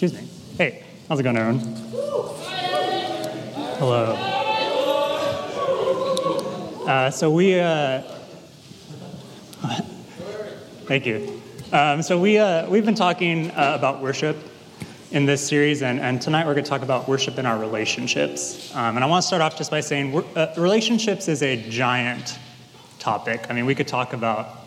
Excuse me. Hey, how's it going, everyone? Hello. Uh, so we, uh, thank you. Um, so we, uh, we've been talking uh, about worship in this series, and, and tonight we're going to talk about worship in our relationships. Um, and I want to start off just by saying uh, relationships is a giant topic. I mean, we could talk about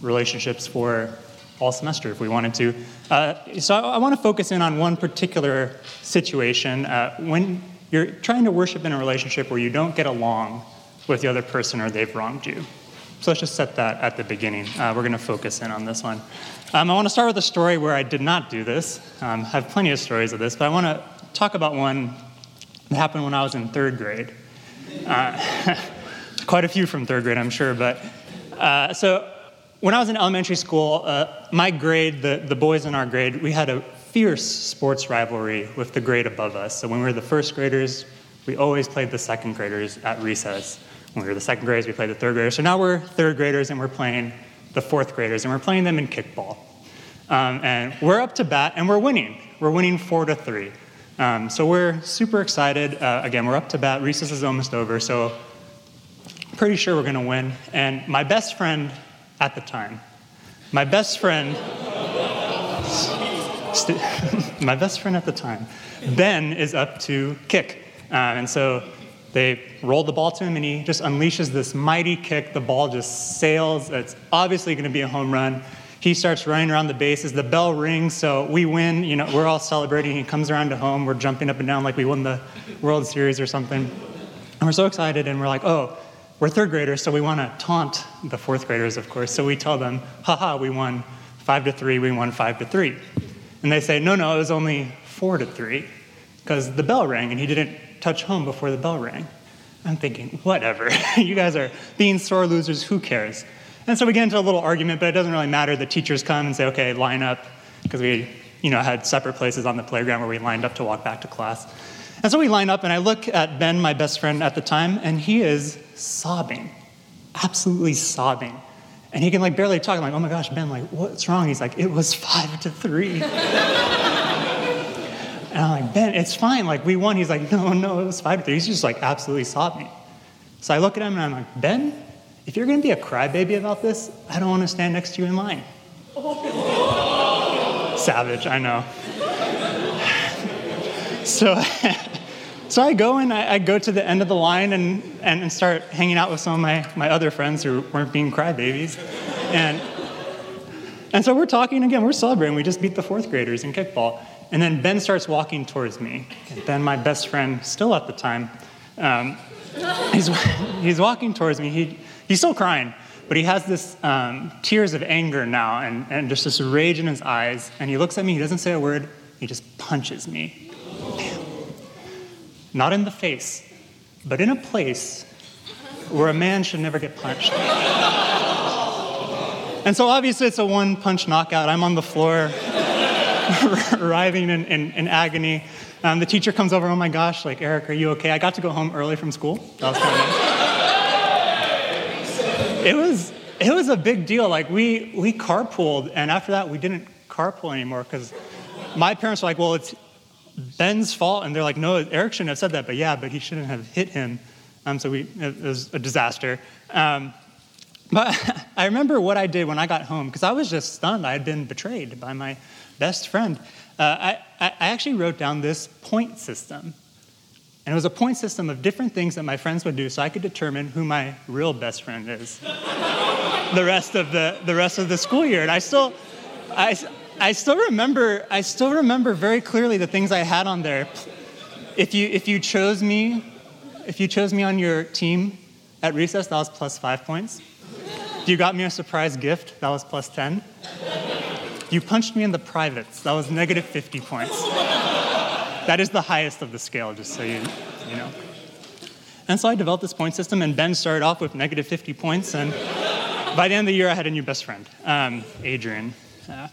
relationships for all semester if we wanted to. Uh, so I, I want to focus in on one particular situation. Uh, when you're trying to worship in a relationship where you don't get along with the other person or they've wronged you. So let's just set that at the beginning. Uh, we're going to focus in on this one. Um, I want to start with a story where I did not do this. Um, I have plenty of stories of this, but I want to talk about one that happened when I was in third grade. Uh, quite a few from third grade, I'm sure. But uh, so when I was in elementary school, uh, my grade, the, the boys in our grade, we had a fierce sports rivalry with the grade above us. So when we were the first graders, we always played the second graders at recess. When we were the second graders, we played the third graders. So now we're third graders and we're playing the fourth graders, and we're playing them in kickball. Um, and we're up to bat, and we're winning. We're winning four to three. Um, so we're super excited. Uh, again, we're up to bat. Recess is almost over, so pretty sure we're going to win. And my best friend at the time, my best friend, my best friend at the time, Ben is up to kick. Uh, and so they roll the ball to him, and he just unleashes this mighty kick. The ball just sails. It's obviously going to be a home run. He starts running around the bases. The bell rings, so we win. You know, we're all celebrating. He comes around to home. We're jumping up and down like we won the World Series or something. And we're so excited, and we're like, oh, we're third graders, so we want to taunt the fourth graders, of course. So we tell them, haha, we won five to three, we won five to three. And they say, no, no, it was only four to three, because the bell rang and he didn't touch home before the bell rang. I'm thinking, whatever. you guys are being sore losers, who cares? And so we get into a little argument, but it doesn't really matter. The teachers come and say, okay, line up, because we you know, had separate places on the playground where we lined up to walk back to class. And so we line up, and I look at Ben, my best friend at the time, and he is sobbing, absolutely sobbing. And he can like barely talk. I'm like, oh my gosh, Ben, like, what's wrong? He's like, it was five to three. And I'm like, Ben, it's fine. Like, we won. He's like, no, no, it was five to three. He's just like absolutely sobbing. So I look at him and I'm like, Ben, if you're going to be a crybaby about this, I don't want to stand next to you in line. Savage, I know. so, so I go and I, I, go to the end of the line and, and, and start hanging out with some of my, my other friends who weren't being crybabies. And, and so we're talking again, we're celebrating. We just beat the fourth graders in kickball. And then Ben starts walking towards me. Ben, my best friend, still at the time, um, he's, he's walking towards me. He, he's still crying, but he has this um, tears of anger now and, and just this rage in his eyes. And he looks at me, he doesn't say a word, he just punches me. Not in the face, but in a place where a man should never get punched. And so obviously it's a one punch knockout. I'm on the floor. writhing in, in, in agony. Um, the teacher comes over, oh my gosh, like, Eric, are you okay? I got to go home early from school. That was kind of It was, it was a big deal. Like, we, we carpooled, and after that, we didn't carpool anymore because my parents were like, well, it's Ben's fault. And they're like, no, Eric shouldn't have said that, but yeah, but he shouldn't have hit him. Um, so we, it was a disaster. Um, but I remember what I did when I got home because I was just stunned. I had been betrayed by my best friend. Uh, I, I actually wrote down this point system. And it was a point system of different things that my friends would do so I could determine who my real best friend is the rest of the, the rest of the school year. And I still, I, I still remember, I still remember very clearly the things I had on there. If you, if you chose me, if you chose me on your team at recess, that was plus five points. If you got me a surprise gift, that was plus 10. If You punched me in the privates. That was negative 50 points. that is the highest of the scale, just so you, you know. And so I developed this point system, and Ben started off with negative 50 points. And by the end of the year, I had a new best friend, um, Adrian. Uh,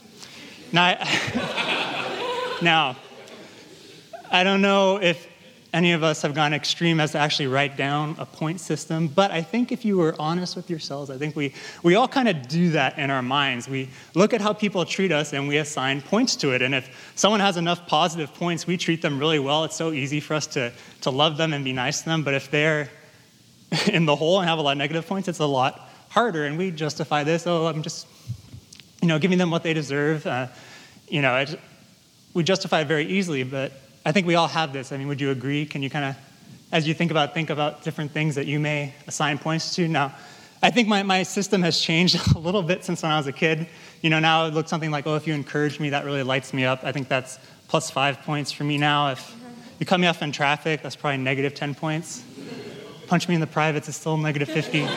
now, I, now, I don't know if any of us have gone extreme as to actually write down a point system, but I think if you were honest with yourselves, I think we, we all kind of do that in our minds. We look at how people treat us and we assign points to it. And if someone has enough positive points, we treat them really well. It's so easy for us to, to love them and be nice to them. But if they're in the hole and have a lot of negative points, it's a lot harder. And we justify this, oh, I'm just, you know, giving them what they deserve. Uh, you know, it, we justify it very easily, but I think we all have this. I mean, would you agree? Can you kind of, as you think about, think about different things that you may assign points to? Now, I think my, my system has changed a little bit since when I was a kid. You know, now it looks something like, oh, if you encourage me, that really lights me up. I think that's plus five points for me now. If you cut me off in traffic, that's probably negative 10 points. Punch me in the privates, it's still negative 50.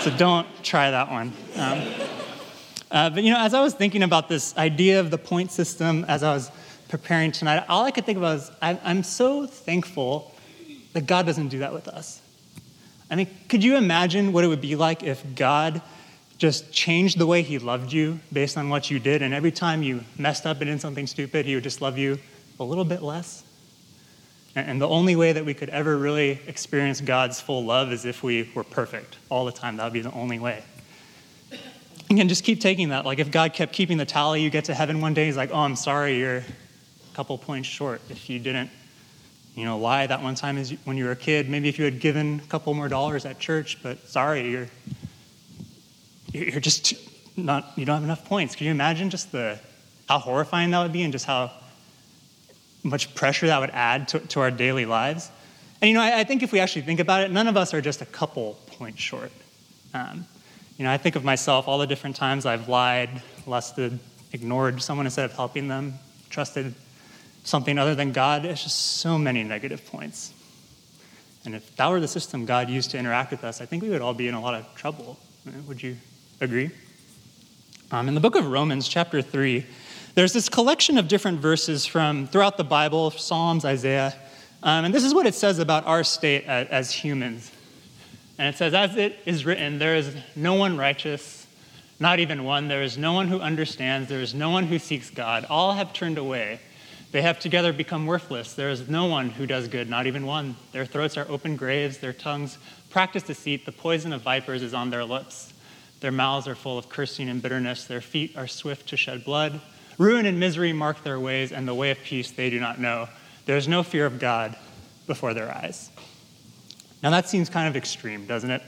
so don't try that one. Um, uh, but, you know, as I was thinking about this idea of the point system, as I was preparing tonight, all I could think about is I'm so thankful that God doesn't do that with us. I mean, could you imagine what it would be like if God just changed the way He loved you based on what you did, and every time you messed up and did something stupid, He would just love you a little bit less? And the only way that we could ever really experience God's full love is if we were perfect all the time. That would be the only way. And just keep taking that. Like if God kept keeping the tally, you get to heaven one day, He's like, oh, I'm sorry, you're a couple points short. If you didn't you know lie that one time when you were a kid maybe if you had given a couple more dollars at church but sorry you're you're just not you don't have enough points. Can you imagine just the how horrifying that would be and just how much pressure that would add to, to our daily lives? And you know I, I, think if we actually think about it none of us are just a couple points short. Um, you know i think of myself all the different times i've lied lusted ignored someone instead of helping them trusted something other than God, it's just so many negative points. And if that were the system God used to interact with us, I think we would all be in a lot of trouble. Would you agree? Um, in the book of Romans, chapter 3, there's this collection of different verses from throughout the Bible, Psalms, Isaiah. Um, and this is what it says about our state as, as humans. And it says, As it is written, there is no one righteous, not even one. There is no one who understands. There is no one who seeks God. All have turned away. They have together become worthless. There is no one who does good, not even one. Their throats are open graves, their tongues practice deceit. The poison of vipers is on their lips. Their mouths are full of cursing and bitterness. Their feet are swift to shed blood. Ruin and misery mark their ways, and the way of peace they do not know. There is no fear of God before their eyes. Now, that seems kind of extreme, doesn't it?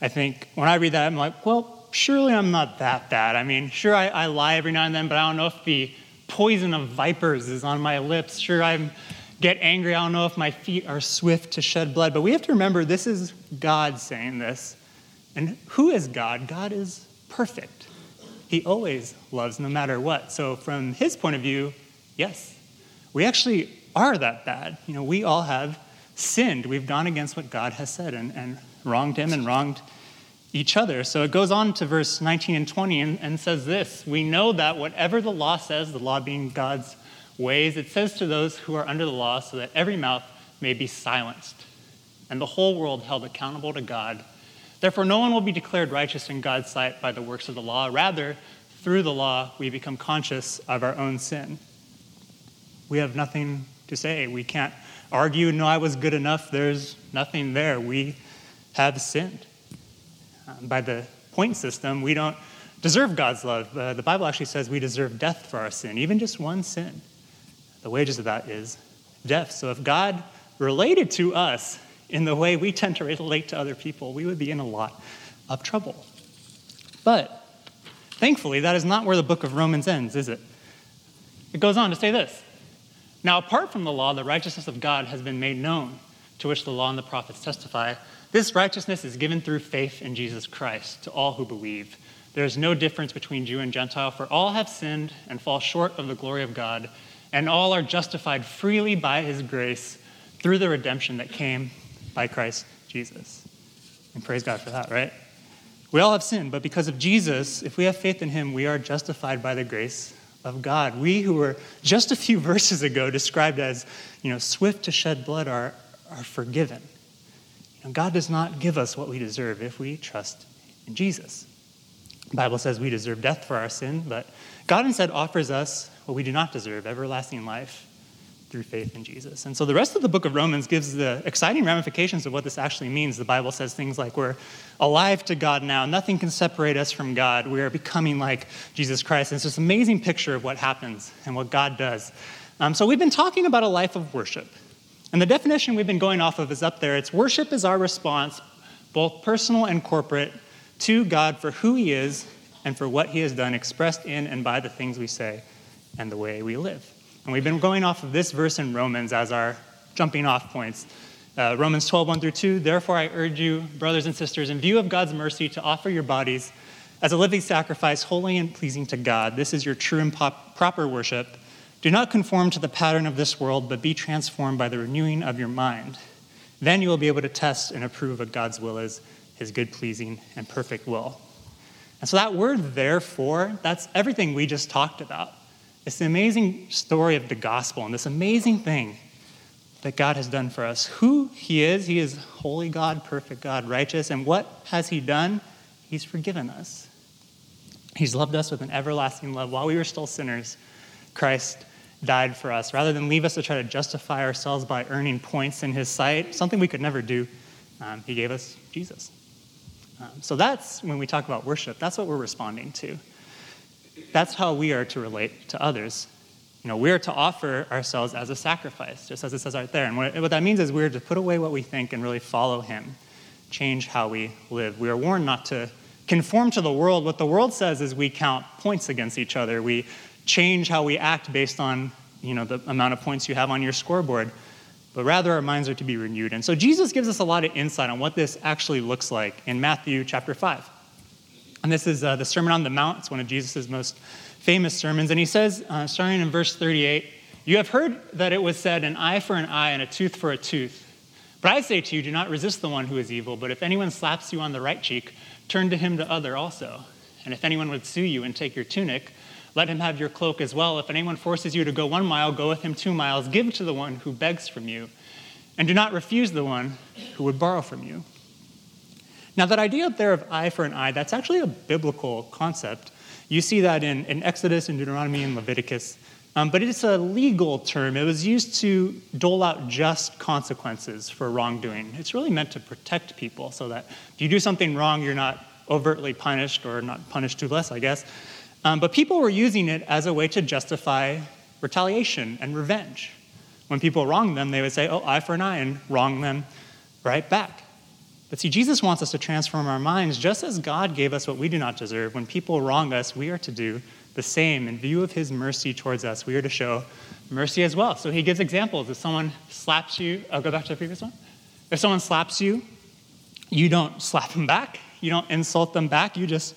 I think when I read that, I'm like, well, surely I'm not that bad. I mean, sure, I, I lie every now and then, but I don't know if the poison of vipers is on my lips. Sure, I get angry. I don't know if my feet are swift to shed blood. But we have to remember this is God saying this. And who is God? God is perfect. He always loves no matter what. So, from his point of view, yes, we actually are that bad. You know, we all have sinned. We've gone against what God has said and, and wronged him and wronged each other. So it goes on to verse 19 and 20 and, and, says this We know that whatever the law says, the law being God's ways, it says to those who are under the law, so that every mouth may be silenced, and the whole world held accountable to God. Therefore, no one will be declared righteous in God's sight by the works of the law. Rather, through the law, we become conscious of our own sin. We have nothing to say. We can't argue, no, I was good enough. There's nothing there. We have sinned by the point system, we don't deserve God's love. Uh, the Bible actually says we deserve death for our sin, even just one sin. The wages of that is death. So if God related to us in the way we tend to relate to other people, we would be in a lot of trouble. But thankfully, that is not where the book of Romans ends, is it? It goes on to say this Now, apart from the law, the righteousness of God has been made known, to which the law and the prophets testify. This righteousness is given through faith in Jesus Christ to all who believe. There is no difference between Jew and Gentile, for all have sinned and fall short of the glory of God, and all are justified freely by his grace through the redemption that came by Christ Jesus. And praise God for that, right? We all have sinned, but because of Jesus, if we have faith in him, we are justified by the grace of God. We who were just a few verses ago described as, you know, swift to shed blood are, are forgiven. And God does not give us what we deserve if we trust in Jesus. The Bible says we deserve death for our sin, but God instead offers us what we do not deserve everlasting life through faith in Jesus. And so the rest of the book of Romans gives the exciting ramifications of what this actually means. The Bible says things like we're alive to God now, nothing can separate us from God. We are becoming like Jesus Christ. And it's this amazing picture of what happens and what God does. Um, so we've been talking about a life of worship. And the definition we've been going off of is up there. It's worship is our response, both personal and corporate, to God for who He is and for what He has done, expressed in and by the things we say and the way we live. And we've been going off of this verse in Romans as our jumping off points. Uh, Romans 12, 1 through 2. Therefore, I urge you, brothers and sisters, in view of God's mercy, to offer your bodies as a living sacrifice, holy and pleasing to God. This is your true and pop- proper worship. Do not conform to the pattern of this world, but be transformed by the renewing of your mind. Then you will be able to test and approve what God's will is, his good, pleasing, and perfect will. And so that word, therefore, that's everything we just talked about. It's the amazing story of the gospel and this amazing thing that God has done for us. Who He is, He is holy God, perfect God, righteous. And what has He done? He's forgiven us. He's loved us with an everlasting love. While we were still sinners, Christ died for us. Rather than leave us to try to justify ourselves by earning points in His sight, something we could never do, um, He gave us Jesus. Um, so that's when we talk about worship, that's what we're responding to that's how we are to relate to others. You know, we're to offer ourselves as a sacrifice, just as it says right there. And what, what that means is we're to put away what we think and really follow Him, change how we live. We are warned not to conform to the world. What the world says is we count points against each other. We change how we act based on you know, the amount of points you have on your scoreboard. But rather, our minds are to be renewed. And so Jesus gives us a lot of insight on what this actually looks like in Matthew chapter 5. And this is uh, the Sermon on the Mount. It's one of Jesus' most famous sermons. And he says, uh, starting in verse 38, You have heard that it was said, an eye for an eye and a tooth for a tooth. But I say to you, do not resist the one who is evil. But if anyone slaps you on the right cheek, turn to him the other also. And if anyone would sue you and take your tunic, let him have your cloak as well. If anyone forces you to go one mile, go with him two miles. Give to the one who begs from you. And do not refuse the one who would borrow from you. Now, that idea up there of eye for an eye, that's actually a biblical concept. You see that in, in Exodus and Deuteronomy and Leviticus. Um, but it's a legal term. It was used to dole out just consequences for wrongdoing. It's really meant to protect people so that if you do something wrong, you're not overtly punished or not punished too less, I guess. Um, but people were using it as a way to justify retaliation and revenge. When people wronged them, they would say, oh, eye for an eye, and wrong them right back. But see, Jesus wants us to transform our minds just as God gave us what we do not deserve. When people wrong us, we are to do the same. In view of his mercy towards us, we are to show mercy as well. So he gives examples. If someone slaps you, I'll go back to the previous one. If someone slaps you, you don't slap them back, you don't insult them back, you just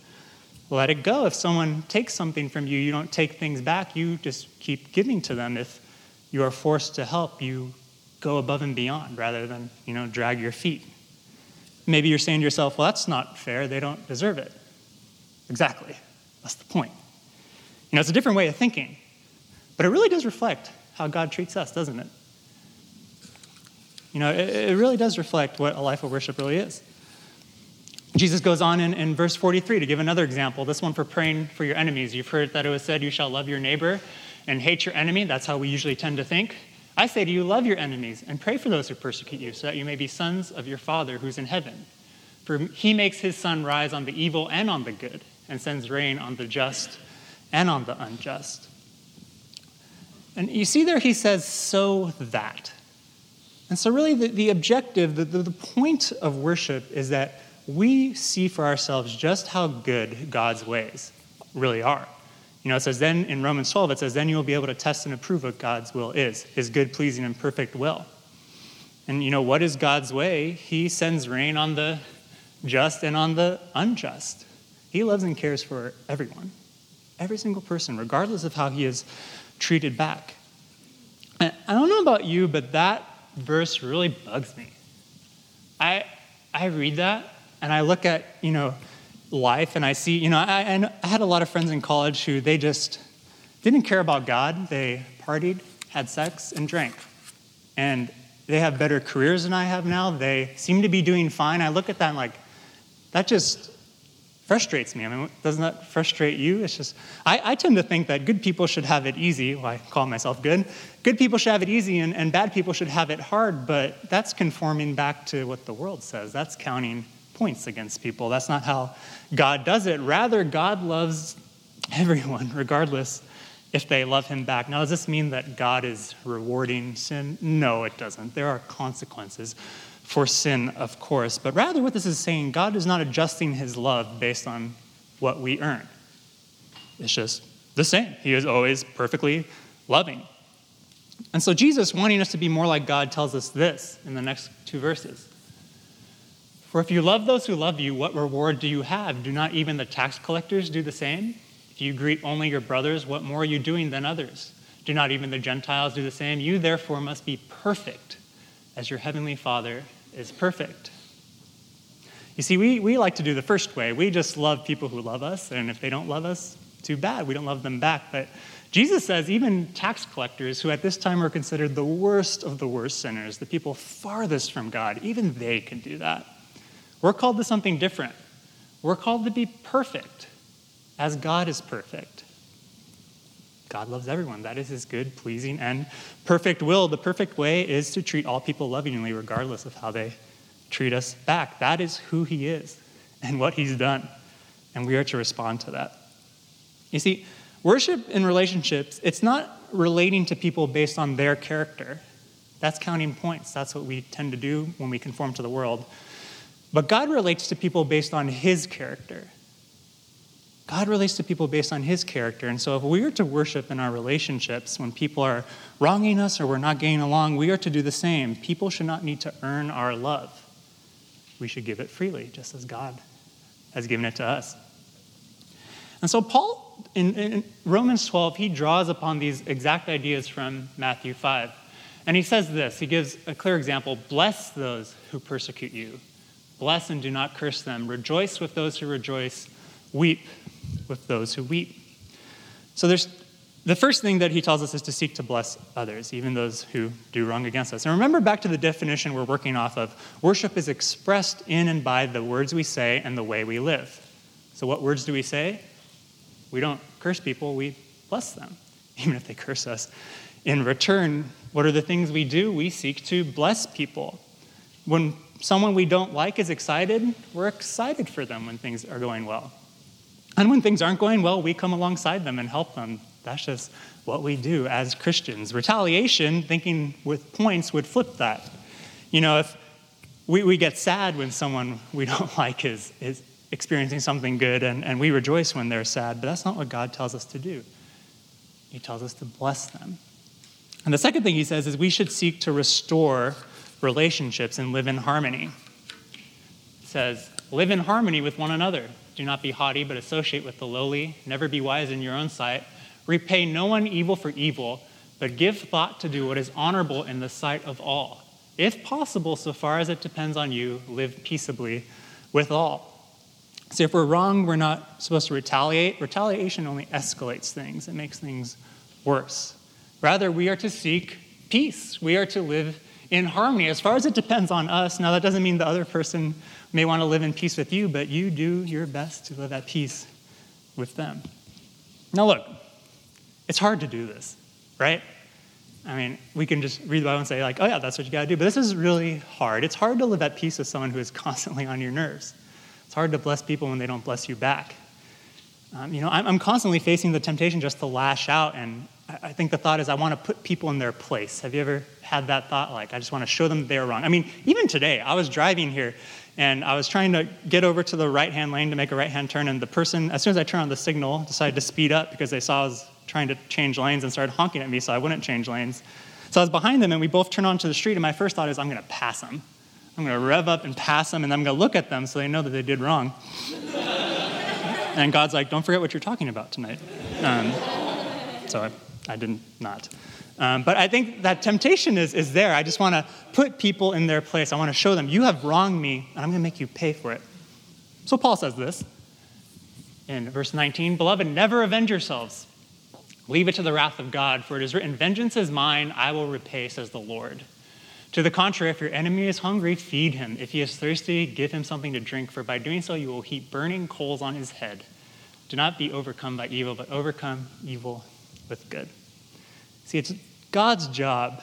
let it go. If someone takes something from you, you don't take things back, you just keep giving to them. If you are forced to help, you go above and beyond rather than, you know, drag your feet. Maybe you're saying to yourself, well, that's not fair. They don't deserve it. Exactly. That's the point. You know, it's a different way of thinking, but it really does reflect how God treats us, doesn't it? You know, it, it really does reflect what a life of worship really is. Jesus goes on in, in verse 43 to give another example, this one for praying for your enemies. You've heard that it was said, You shall love your neighbor and hate your enemy. That's how we usually tend to think. I say to you, love your enemies and pray for those who persecute you, so that you may be sons of your Father who's in heaven. For he makes his sun rise on the evil and on the good, and sends rain on the just and on the unjust. And you see there, he says, so that. And so, really, the, the objective, the, the, the point of worship is that we see for ourselves just how good God's ways really are. You know, it says then in Romans 12, it says, then you will be able to test and approve what God's will is, his good, pleasing, and perfect will. And you know, what is God's way? He sends rain on the just and on the unjust. He loves and cares for everyone, every single person, regardless of how he is treated back. And I don't know about you, but that verse really bugs me. I, I read that and I look at, you know, life and I see, you know, I, I had a lot of friends in college who they just didn't care about God. They partied, had sex, and drank. And they have better careers than I have now. They seem to be doing fine. I look at that and like, that just frustrates me. I mean, doesn't that frustrate you? It's just, I, I tend to think that good people should have it easy. Well, I call myself good. Good people should have it easy, and, and bad people should have it hard, but that's conforming back to what the world says. That's counting points against people. That's not how God does it. Rather, God loves everyone, regardless if they love him back. Now, does this mean that God is rewarding sin? No, it doesn't. There are consequences for sin, of course. But rather, what this is saying, God is not adjusting his love based on what we earn. It's just the same. He is always perfectly loving. And so, Jesus, wanting us to be more like God, tells us this in the next two verses. For if you love those who love you, what reward do you have? Do not even the tax collectors do the same? If you greet only your brothers, what more are you doing than others? Do not even the Gentiles do the same? You therefore must be perfect as your heavenly Father is perfect. You see, we, we like to do the first way. We just love people who love us, and if they don't love us, too bad. We don't love them back. But Jesus says even tax collectors, who at this time are considered the worst of the worst sinners, the people farthest from God, even they can do that. We're called to something different. We're called to be perfect as God is perfect. God loves everyone. That is his good, pleasing, and perfect will. The perfect way is to treat all people lovingly, regardless of how they treat us back. That is who he is and what he's done. And we are to respond to that. You see, worship in relationships, it's not relating to people based on their character. That's counting points. That's what we tend to do when we conform to the world. But God relates to people based on his character. God relates to people based on his character. And so, if we are to worship in our relationships when people are wronging us or we're not getting along, we are to do the same. People should not need to earn our love. We should give it freely, just as God has given it to us. And so, Paul, in, in Romans 12, he draws upon these exact ideas from Matthew 5. And he says this he gives a clear example Bless those who persecute you, bless and do not curse them, rejoice with those who rejoice weep with those who weep. So there's the first thing that he tells us is to seek to bless others, even those who do wrong against us. And remember back to the definition we're working off of worship is expressed in and by the words we say and the way we live. So, what words do we say? We don't curse people, we bless them, even if they curse us. In return, what are the things we do? We seek to bless people. When someone we don't like is excited, we're excited for them when things are going well. And when things aren't going well, we come alongside them and help them. That's just what we do as Christians. Retaliation, thinking with points, would flip that. You know, if we, we get sad when someone we don't like is, is experiencing something good, and, and we rejoice when they're sad, but that's not what God tells us to do. He tells us to bless them. And the second thing he says is we should seek to restore relationships and live in harmony. He says, live in harmony with one another. Do not be haughty, but associate with the lowly. Never be wise in your own sight. Repay no one evil for evil, but give thought to do what is honorable in the sight of all. If possible, so far as it depends on you, live peaceably with all. See, if we're wrong, we're not supposed to retaliate. Retaliation only escalates things, it makes things worse. Rather, we are to seek peace. We are to live in harmony. As far as it depends on us, now that doesn't mean the other person may want to live in peace with you, but you do your best to live at peace with them. Now, look, it's hard to do this, right? I mean, we can just read the Bible and say, like, oh, yeah, that's what you got to do. But this is really hard. It's hard to live at peace with someone who is constantly on your nerves. It's hard to bless people when they don't bless you back. Um, you know, I'm, I'm, constantly facing the temptation just to lash out. And I, think the thought is, I want to put people in their place. Have you ever had that thought? Like, I just want to show them they're wrong. I mean, even today, I was driving here and I was trying to get over to the right hand lane to make a right hand turn, and the person, as soon as I turned on the signal, decided to speed up because they saw I was trying to change lanes and started honking at me so I wouldn't change lanes. So I was behind them, and we both turned onto the street, and my first thought is, I'm going to pass them. I'm going to rev up and pass them, and I'm going to look at them so they know that they did wrong. and God's like, don't forget what you're talking about tonight. Um, so I, I did not. Um, but I think that temptation is, is there. I just want to put people in their place. I want to show them, you have wronged me, and I'm going to make you pay for it. So Paul says this in verse 19 Beloved, never avenge yourselves. Leave it to the wrath of God, for it is written, Vengeance is mine, I will repay, says the Lord. To the contrary, if your enemy is hungry, feed him. If he is thirsty, give him something to drink, for by doing so you will heap burning coals on his head. Do not be overcome by evil, but overcome evil with good. See, it's God's job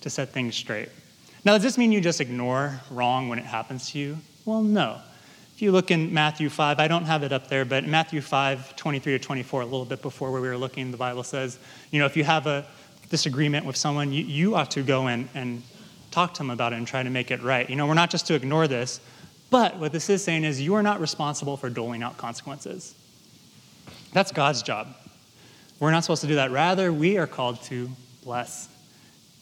to set things straight. Now, does this mean you just ignore wrong when it happens to you? Well, no. If you look in Matthew 5, I don't have it up there, but Matthew 5, 23 to 24, a little bit before where we were looking, the Bible says, you know, if you have a disagreement with someone, you, you ought to go in and talk to them about it and try to make it right. You know, we're not just to ignore this, but what this is saying is you are not responsible for doling out consequences. That's God's job. We're not supposed to do that. Rather, we are called to bless,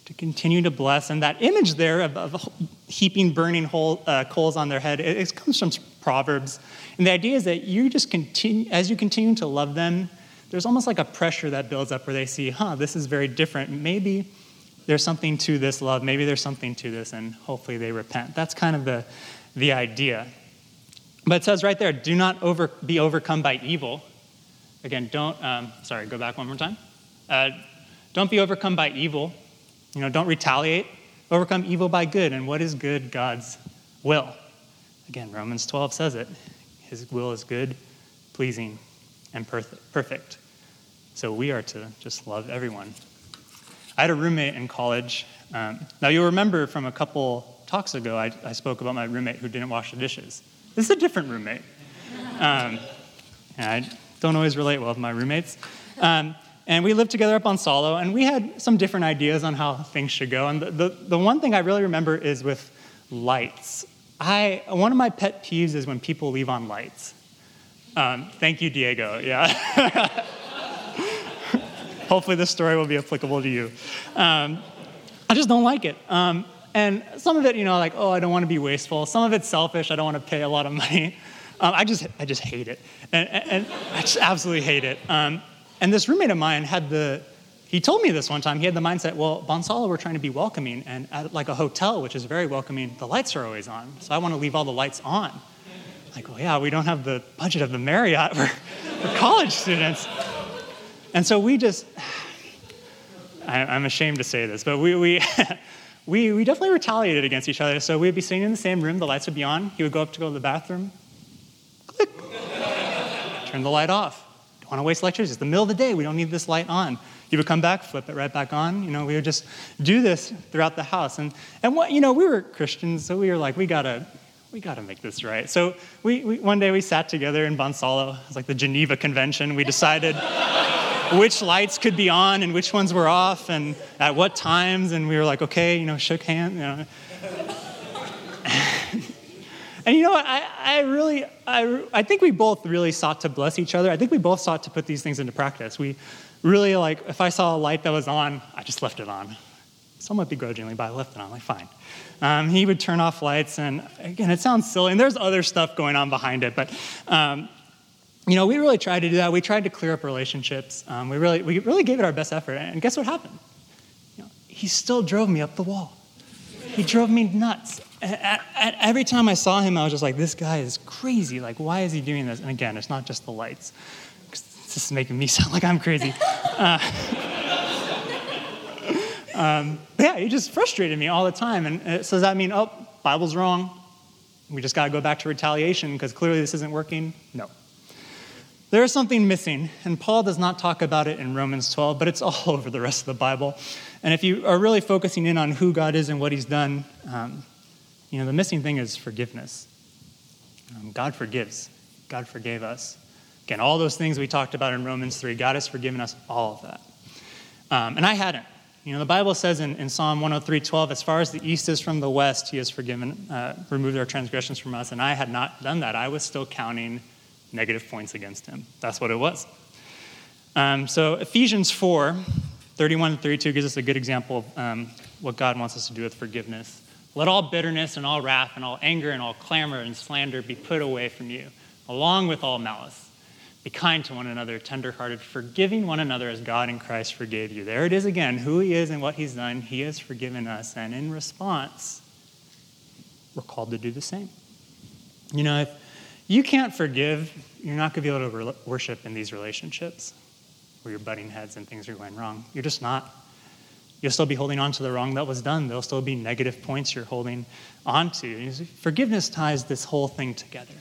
to continue to bless. And that image there of, of heaping burning hole, uh, coals on their head, it, it comes from Proverbs. And the idea is that you just continue, as you continue to love them, there's almost like a pressure that builds up where they see, huh, this is very different. Maybe there's something to this love. Maybe there's something to this, and hopefully they repent. That's kind of the, the idea. But it says right there, do not over, be overcome by evil. Again, don't, um, sorry, go back one more time. Uh, don't be overcome by evil. You know, don't retaliate. Overcome evil by good. And what is good? God's will. Again, Romans 12 says it. His will is good, pleasing, and perfect. So we are to just love everyone. I had a roommate in college. Um, now, you'll remember from a couple talks ago, I, I, spoke about my roommate who didn't wash the dishes. This is a different roommate. Um, I don't always relate well with my roommates. Um, and we lived together up on Solo, and we had some different ideas on how things should go. And the, the, the one thing I really remember is with lights. I, one of my pet peeves is when people leave on lights. Um, thank you, Diego. Yeah. Hopefully, this story will be applicable to you. Um, I just don't like it. Um, and some of it, you know, like, oh, I don't want to be wasteful. Some of it's selfish. I don't want to pay a lot of money. Um, I just, I just hate it, and, and I just absolutely hate it. Um, and this roommate of mine had the, he told me this one time. He had the mindset, well, Bonsala, we're trying to be welcoming, and at like a hotel, which is very welcoming, the lights are always on. So I want to leave all the lights on. Like, well, yeah, we don't have the budget of the Marriott for, for college students. And so we just, I, am ashamed to say this, but we, we, we, we definitely retaliated against each other. So we'd be sitting in the same room, the lights would be on. He would go up to go to the bathroom, click, turn the light off. Don't want to waste electricity. It's the middle of the day. We don't need this light on. You would come back, flip it right back on. You know, we would just do this throughout the house. And, and what, you know, we were Christians, so we were like, we got to we got to make this right. So we, we, one day we sat together in Bonsalo. It was like the Geneva Convention. We decided which lights could be on and which ones were off and at what times. And we were like, okay, you know, shook hands. You know. And you know what? I, I really, I, I think we both really sought to bless each other. I think we both sought to put these things into practice. We really, like, if I saw a light that was on, I just left it on. Somewhat begrudgingly, but I left it on. Like, fine. Um, he would turn off lights, and again, it sounds silly, and there's other stuff going on behind it, but um, you know, we really tried to do that. We tried to clear up relationships. Um, we, really, we really gave it our best effort. And guess what happened? You know, he still drove me up the wall. He drove me nuts. Every time I saw him, I was just like, this guy is crazy. Like, why is he doing this? And again, it's not just the lights. This is making me sound like I'm crazy. Uh, um, yeah, he just frustrated me all the time. And uh, so does that mean, oh, Bible's wrong? We just got to go back to retaliation because clearly this isn't working? No. There is something missing, and Paul does not talk about it in Romans 12, but it's all over the rest of the Bible. And if you are really focusing in on who God is and what He's done, um, you know, the missing thing is forgiveness. Um, God forgives. God forgave us. Again, all those things we talked about in Romans 3, God has forgiven us all of that. Um, and I hadn't. You know, the Bible says in, in Psalm 103 12, as far as the east is from the west, He has forgiven, uh, removed our transgressions from us. And I had not done that. I was still counting negative points against him. That's what it was. Um, so Ephesians 4, 31 and 32 gives us a good example of um, what God wants us to do with forgiveness. Let all bitterness and all wrath and all anger and all clamor and slander be put away from you, along with all malice. Be kind to one another, tenderhearted, forgiving one another as God in Christ forgave you. There it is again who He is and what He's done. He has forgiven us. And in response, we're called to do the same. You know, if, you can't forgive, you're not going to be able to re- worship in these relationships where you're butting heads and things are going wrong. You're just not. You'll still be holding on to the wrong that was done. There'll still be negative points you're holding on to. Forgiveness ties this whole thing together.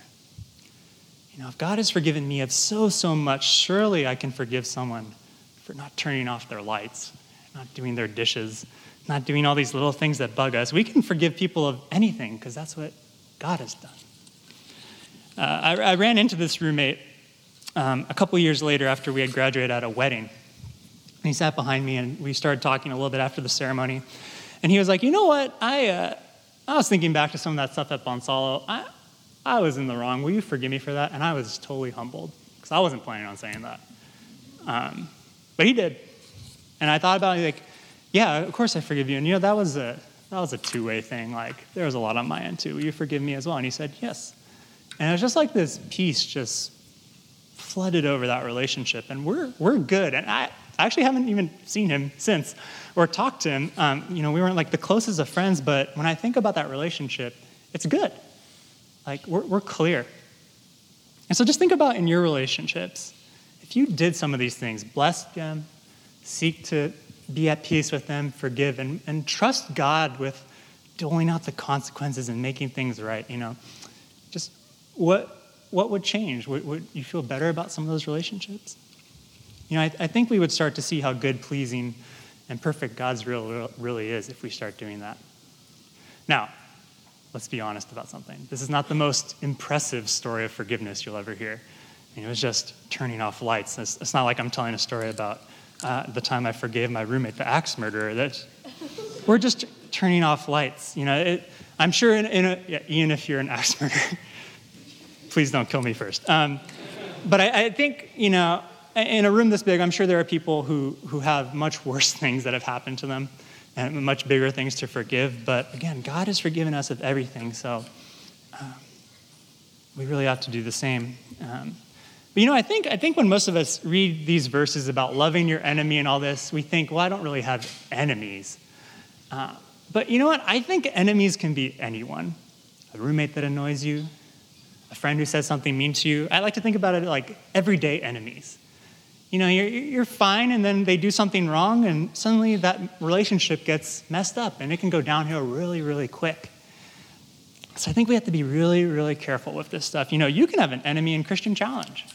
You know, if God has forgiven me of so, so much, surely I can forgive someone for not turning off their lights, not doing their dishes, not doing all these little things that bug us. We can forgive people of anything because that's what God has done. Uh, I, I, ran into this roommate um, a couple years later after we had graduated at a wedding. And he sat behind me and we started talking a little bit after the ceremony. And he was like, You know what? I, uh, I was thinking back to some of that stuff at Bonsalo. I, I was in the wrong. Will you forgive me for that? And I was totally humbled because I wasn't planning on saying that. Um, but he did. And I thought about it like, yeah, of course I forgive you. And you know, that was a, that was a two way thing. Like, there was a lot on my end too. Will you forgive me as well? And he said, yes. And it was just like this peace just flooded over that relationship. And we're, we're good. And I, I actually haven't even seen him since or talked to him. Um, you know, we weren't like the closest of friends, but when I think about that relationship, it's good. Like, we're, we're clear. And so just think about in your relationships, if you did some of these things, bless them, seek to be at peace with them, forgive, and, and trust God with doling out the consequences and making things right, you know, just what, what would change? Would, would you feel better about some of those relationships? You know, I, I think we would start to see how good, pleasing, and perfect God's real, really is if we start doing that. Now, let's be honest about something. This is not the most impressive story of forgiveness you'll ever hear. I mean, it was just turning off lights. It's, it's, not like I'm telling a story about uh, the time I forgave my roommate, the axe murderer. That we're just turning off lights. You know, it, I'm sure in, in a, yeah, Ian, if you're an axe murderer, please don't kill me first. Um, but I, I think, you know, in a room this big, I'm sure there are people who, who have much worse things that have happened to them and much bigger things to forgive. But again, God has forgiven us of everything, so um, we really ought to do the same. Um, but you know, I think, I think when most of us read these verses about loving your enemy and all this, we think, well, I don't really have enemies. Uh, but you know what? I think enemies can be anyone a roommate that annoys you, a friend who says something mean to you. I like to think about it like everyday enemies you know, you're, you're fine, and then they do something wrong, and suddenly that relationship gets messed up, and it can go downhill really, really quick. So I think we have to be really, really careful with this stuff. You know, you can have an enemy in Christian Challenge.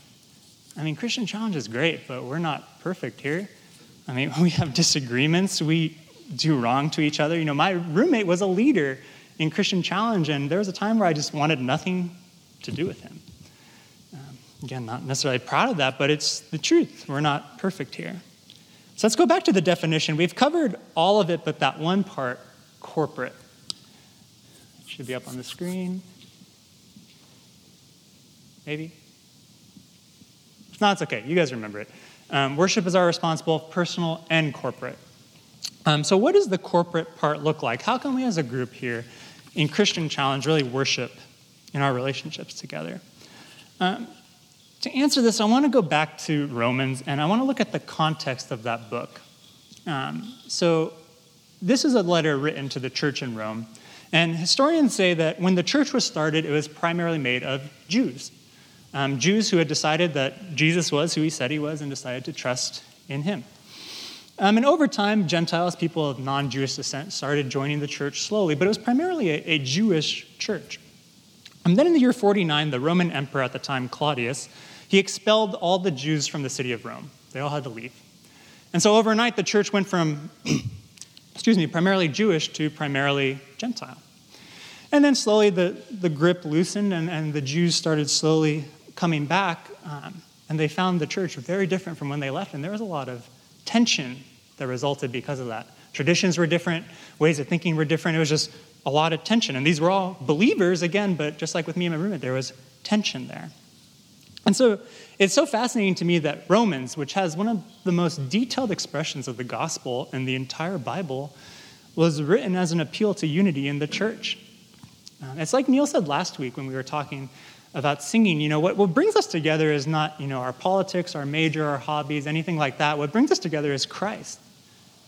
I mean, Christian Challenge is great, but we're not perfect here. I mean, we have disagreements, we do wrong to each other. You know, my roommate was a leader in Christian Challenge, and there was a time where I just wanted nothing to do with him. Again, not necessarily proud of that, but it's the truth. We're not perfect here. So let's go back to the definition. We've covered all of it, but that one part, corporate. It should be up on the screen. Maybe? If not, it's okay. You guys remember it. Um, worship is our responsible, personal and corporate. Um, so, what does the corporate part look like? How can we as a group here in Christian Challenge really worship in our relationships together? Um, to answer this, I want to go back to Romans and I want to look at the context of that book. Um, so, this is a letter written to the church in Rome. And historians say that when the church was started, it was primarily made of Jews. Um, Jews who had decided that Jesus was who he said he was and decided to trust in him. Um, and over time, Gentiles, people of non Jewish descent, started joining the church slowly, but it was primarily a, a Jewish church. And then in the year 49, the Roman emperor at the time, Claudius, he expelled all the Jews from the city of Rome. They all had to leave. And so overnight, the church went from, excuse me, primarily Jewish to primarily Gentile. And then slowly the, the grip loosened, and, and the Jews started slowly coming back. Um, and they found the church very different from when they left. And there was a lot of tension that resulted because of that. Traditions were different, ways of thinking were different. It was just a lot of tension. And these were all believers, again, but just like with me and my roommate, there was tension there. And so it's so fascinating to me that Romans, which has one of the most detailed expressions of the gospel in the entire Bible, was written as an appeal to unity in the church. Uh, it's like Neil said last week when we were talking about singing. You know, what, what brings us together is not, you know, our politics, our major, our hobbies, anything like that. What brings us together is Christ,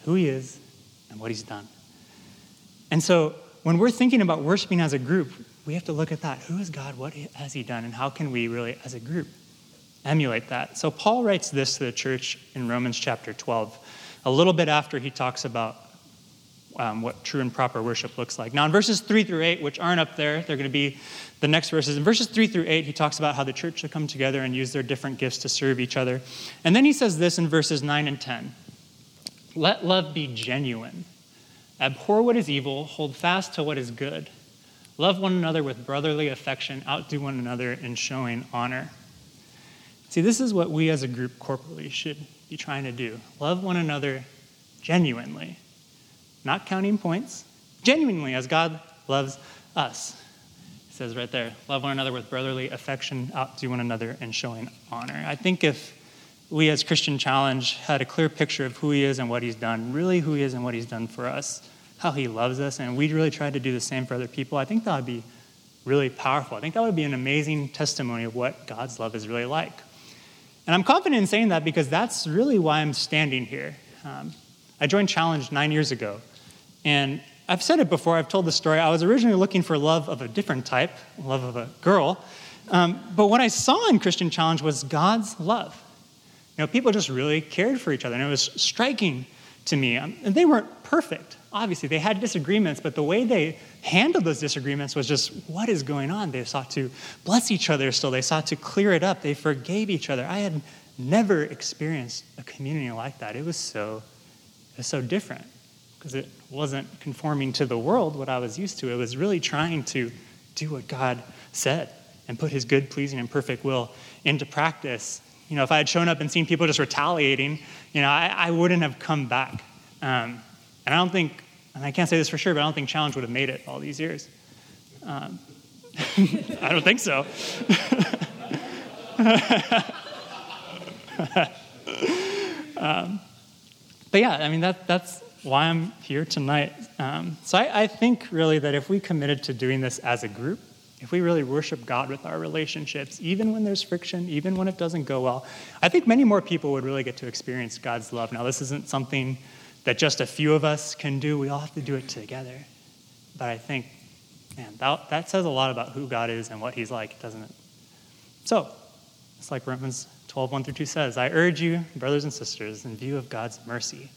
who he is, and what he's done. And so when we're thinking about worshiping as a group, we have to look at that. Who is God? What has He done? And how can we really, as a group, emulate that? So Paul writes this to the church in Romans chapter 12, a little bit after he talks about um, what true and proper worship looks like. Now, in verses 3 through 8, which aren't up there, they're going to be the next verses. In verses 3 through 8, he talks about how the church should come together and use their different gifts to serve each other. And then he says this in verses 9 and 10 Let love be genuine. Abhor what is evil, hold fast to what is good. Love one another with brotherly affection, outdo one another in showing honor. See, this is what we as a group corporately should be trying to do love one another genuinely, not counting points, genuinely as God loves us. It says right there, love one another with brotherly affection, outdo one another in showing honor. I think if we as Christian Challenge had a clear picture of who He is and what He's done, really who He is and what He's done for us, how he loves us, and we really tried to do the same for other people, I think that would be really powerful. I think that would be an amazing testimony of what God's love is really like. And I'm confident in saying that because that's really why I'm standing here. Um, I joined Challenge nine years ago, and I've said it before, I've told the story. I was originally looking for love of a different type, love of a girl. Um, but what I saw in Christian Challenge was God's love. Know, people just really cared for each other, and it was striking to me. Um, and they weren't perfect obviously they had disagreements, but the way they handled those disagreements was just what is going on? They sought to bless each other still, they sought to clear it up, they forgave each other. I had never experienced a community like that. It was so, it was so different because it wasn't conforming to the world, what I was used to. It was really trying to do what God said and put his good, pleasing, and perfect will into practice. You know, if I had shown up and seen people just retaliating, you know, I, I wouldn't have come back. Um, and I don't think, and I can't say this for sure, but I don't think Challenge would have made it all these years. Um, I don't think so. um, but yeah, I mean, that, that's why I'm here tonight. Um, so I, I think really that if we committed to doing this as a group, if we really worship God with our relationships, even when there's friction, even when it doesn't go well, I think many more people would really get to experience God's love. Now, this isn't something that just a few of us can do. We all have to do it together. But I think, man, that, that says a lot about who God is and what He's like, doesn't it? So, it's like Romans 12, 1 through 2 says I urge you, brothers and sisters, in view of God's mercy,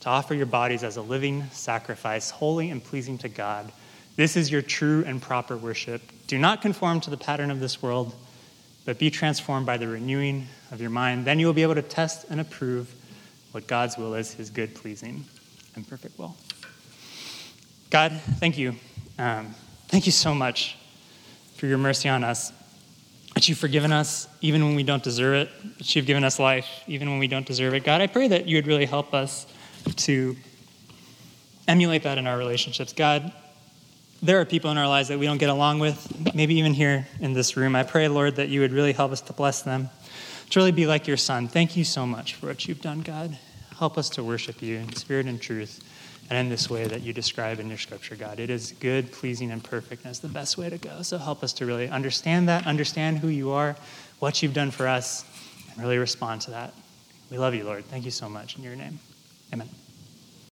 to offer your bodies as a living sacrifice, holy and pleasing to God. This is your true and proper worship. Do not conform to the pattern of this world, but be transformed by the renewing of your mind. Then you will be able to test and approve what God's will is, his good, pleasing, and perfect will. God, thank you. Um, thank you so much for your mercy on us. That you've forgiven us even when we don't deserve it. That you've given us life even when we don't deserve it. God, I pray that you would really help us to emulate that in our relationships. God, there are people in our lives that we don't get along with, maybe even here in this room. I pray, Lord, that you would really help us to bless them, to really be like your son. Thank you so much for what you've done, God. Help us to worship you in spirit and truth and in this way that you describe in your scripture, God. It is good, pleasing, and perfect, and it's the best way to go. So help us to really understand that, understand who you are, what you've done for us, and really respond to that. We love you, Lord. Thank you so much. In your name, amen.